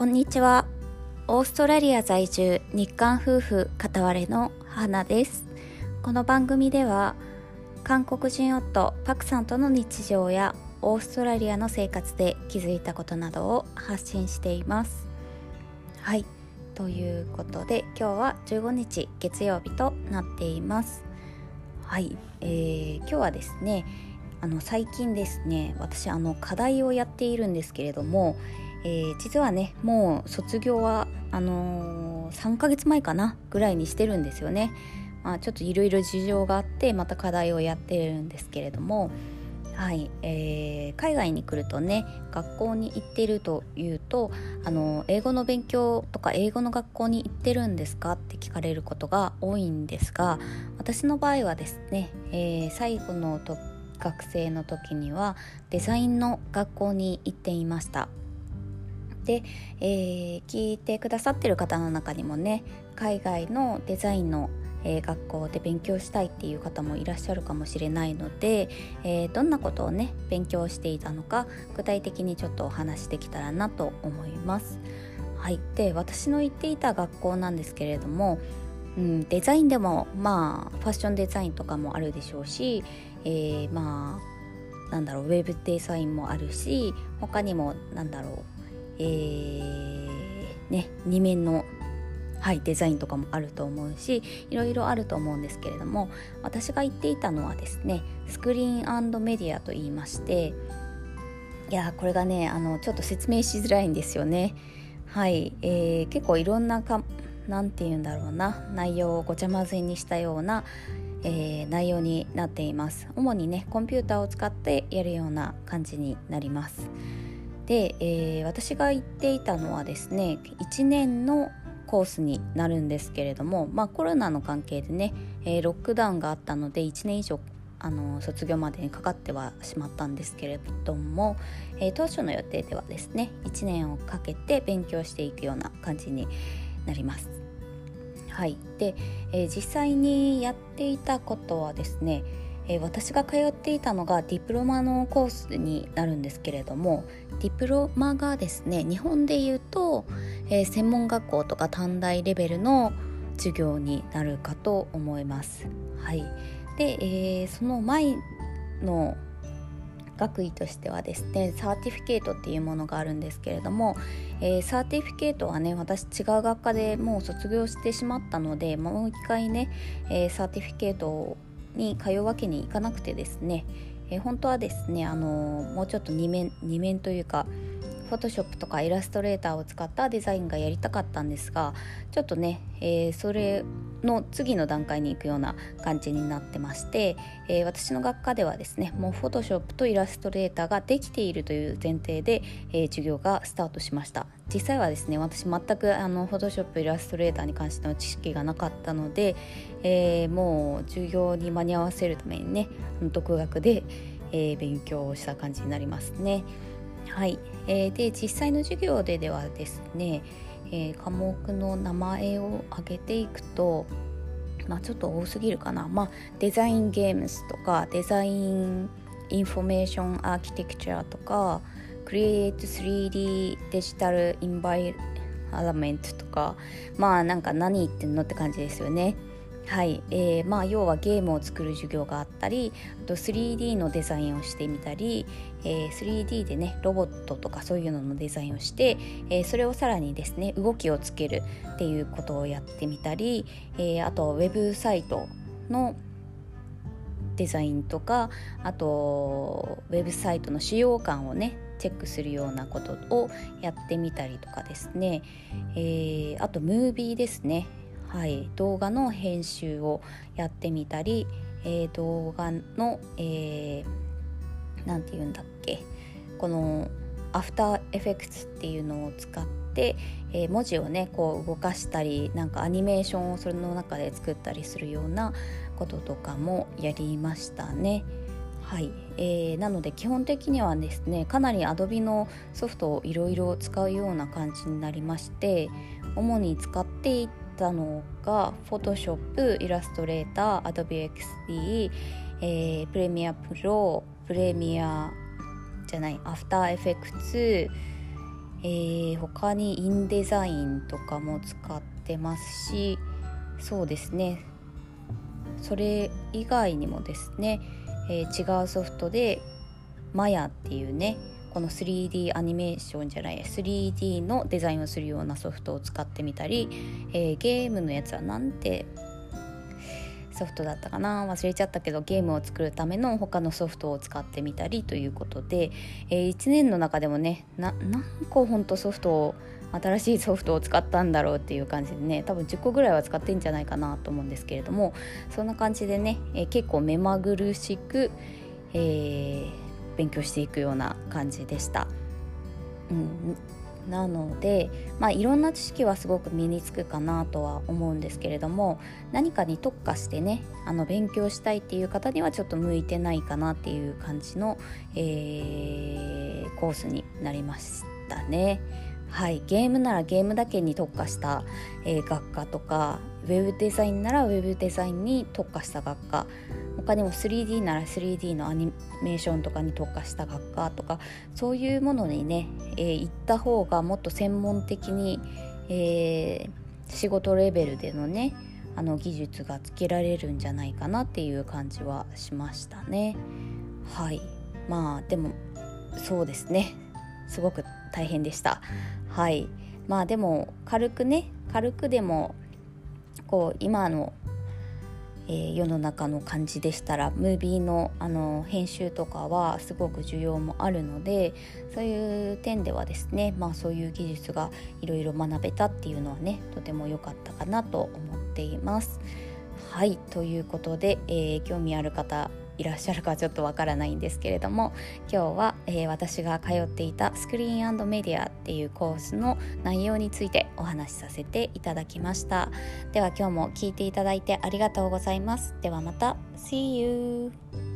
こんにちは。オーストラリア在住日韓夫婦片割れの花です。この番組では韓国人夫パクさんとの日常やオーストラリアの生活で気づいたことなどを発信しています。はい。ということで今日は15日月曜日となっています。はい、えー、今日はですねあの最近ですね私あの課題をやっているんですけれども、えー、実はねもう卒業はあのー、3ヶ月前かなぐらいにしてるんですよね、まあ、ちょっといろいろ事情があってまた課題をやってるんですけれども。はい、えー、海外に来るとね学校に行ってるというとあの英語の勉強とか英語の学校に行ってるんですか？って聞かれることが多いんですが私の場合はですね、えー、最後の学生の時にはデザインの学校に行っていました。で、えー、聞いてくださってる方の中にもね海外のデザインのえー、学校で勉強したいっていう方もいらっしゃるかもしれないので、えー、どんなことをね勉強していたのか具体的にちょっとお話しできたらなと思います。はい、で私の行っていた学校なんですけれども、うん、デザインでもまあファッションデザインとかもあるでしょうし、えー、まあなんだろうウェブデザインもあるし他にもなんだろうえー、ね2面のはい、デザインとかもあると思うしいろいろあると思うんですけれども私が言っていたのはですねスクリーンメディアと言いましていやこれがねあのちょっと説明しづらいんですよね。はい、えー、結構いろんなかなんて言うんだろうな内容をごちゃ混ぜにしたような、えー、内容になっています主にねコンピューターを使ってやるような感じになりますで、えー、私が言っていたのはですね1年のコースになるんですけれども、まあ、コロナの関係でね、えー、ロックダウンがあったので1年以上あの卒業までにかかってはしまったんですけれども、えー、当初の予定ではですね1年をかけて勉強していくような感じになります。はいで、えー、実際にやっていたことはですね、えー、私が通っていたのがディプロマのコースになるんですけれどもディプロマがですね日本で言うと、えー、専門学校とか短大レベルの授業になるかと思います。はい、で、えー、その前の学位としてはですねサーティフィケートっていうものがあるんですけれども、えー、 certificate はね私違う学科でもう卒業してしまったのでもう一回ね、えー、 certificate をに通うわけにいかなくてですね、えー、本当はですねあのもうちょっと2面 ,2 面というか Photoshop とかイラストレーターを使ったデザインがやりたかったんですがちょっとね、えー、それの次の段階に行くような感じになってまして、えー、私の学科ではですねもう Photoshop とイラストレーターができているという前提で、えー、授業がスタートしました実際はですね私全くあのフォトショップイラストレーターに関しての知識がなかったので、えもう授業に間に合わせるためにね独学で、え勉強をした感じになりますね。はい、えー、で実際の授業でではですね、えー、科目の名前を挙げていくと、まあ、ちょっと多すぎるかな、まあ、デザインゲームスとかデザインinformation architecture とかクリエイト 3D デジタルインバイアラメントとかまあなんか何言ってんのって感じですよね。はい、えー、まあ要はゲームを作る授業があったりあと 3D のデザインをしてみたり、えー、3D でねロボットとかそういうののデザインをして、えー、それをさらにですね動きをつけるっていうことをやってみたり、えー、あとウェブサイトのデザインとかあとウェブサイトの使用感をねチェックするようなことをやってみたりとかですね、えー、あとムービーですね。はい、動画の編集をやってみたり、えー、動画の何、えー、て言うんだっけこのアフターエフェクツっていうのを使って、えー、文字をねこう動かしたりなんかアニメーションをそれの中で作ったりするようなこととかもやりましたね。はい、えー、なので基本的にはですねかなり Adobe のソフトをいろいろ使うような感じになりまして主に使っていたのが Photoshop、イラストレーター、Adobe XD、えー、プレミアプロ、プレミアじゃない、アフターエフェクツ、え、他にインデザインとかも使ってますしそうですね。それ以外にもですね、えー、違うソフトでマヤっていうねこの 3D アニメーションじゃない 3D のデザインをするようなソフトを使ってみたり、えー、ゲームのやつはなんてソフトだったかな？忘れちゃったけどゲームを作るための他のソフトを使ってみたりということで、えー、1年の中でもね何個ほんとソフトを新しいソフトを使ったんだろうっていう感じでね多分10個ぐらいは使ってんじゃないかなと思うんですけれどもそんな感じでね、えー、結構目まぐるしく、えー、勉強していくような感じでした。うんなので、まあ、いろんな知識はすごく身につくかなとは思うんですけれども何かに特化してねあの勉強したいっていう方にはちょっと向いてないかなっていう感じの、えー、コースになりましたね。はい、ゲームならゲームだけに特化した、えー、学科とかウェブデザインならウェブデザインに特化した学科他にも 3D なら 3D のアニメーションとかに特化した学科とかそういうものにね、えー、行った方がもっと専門的に、えー、仕事レベルでのねあの技術がつけられるんじゃないかなっていう感じはしましたね。はいまあでもそうですねすごく大変でした。はいまあでも軽くね軽くでもこう今のえー、世の中の感じでしたらムービーのあの編集とかはすごく需要もあるのでそういう点ではですねまあそういう技術がいろいろ学べたっていうのはねとても良かったかなと思っています。はいということで、えー、興味ある方いらっしゃるかちょっとわからないんですけれども今日は、えー、私が通っていたスクリーンメディアっていうコースの内容についてお話しさせていただきました。では今日も聞いていただいてありがとうございます。ではまた。See you!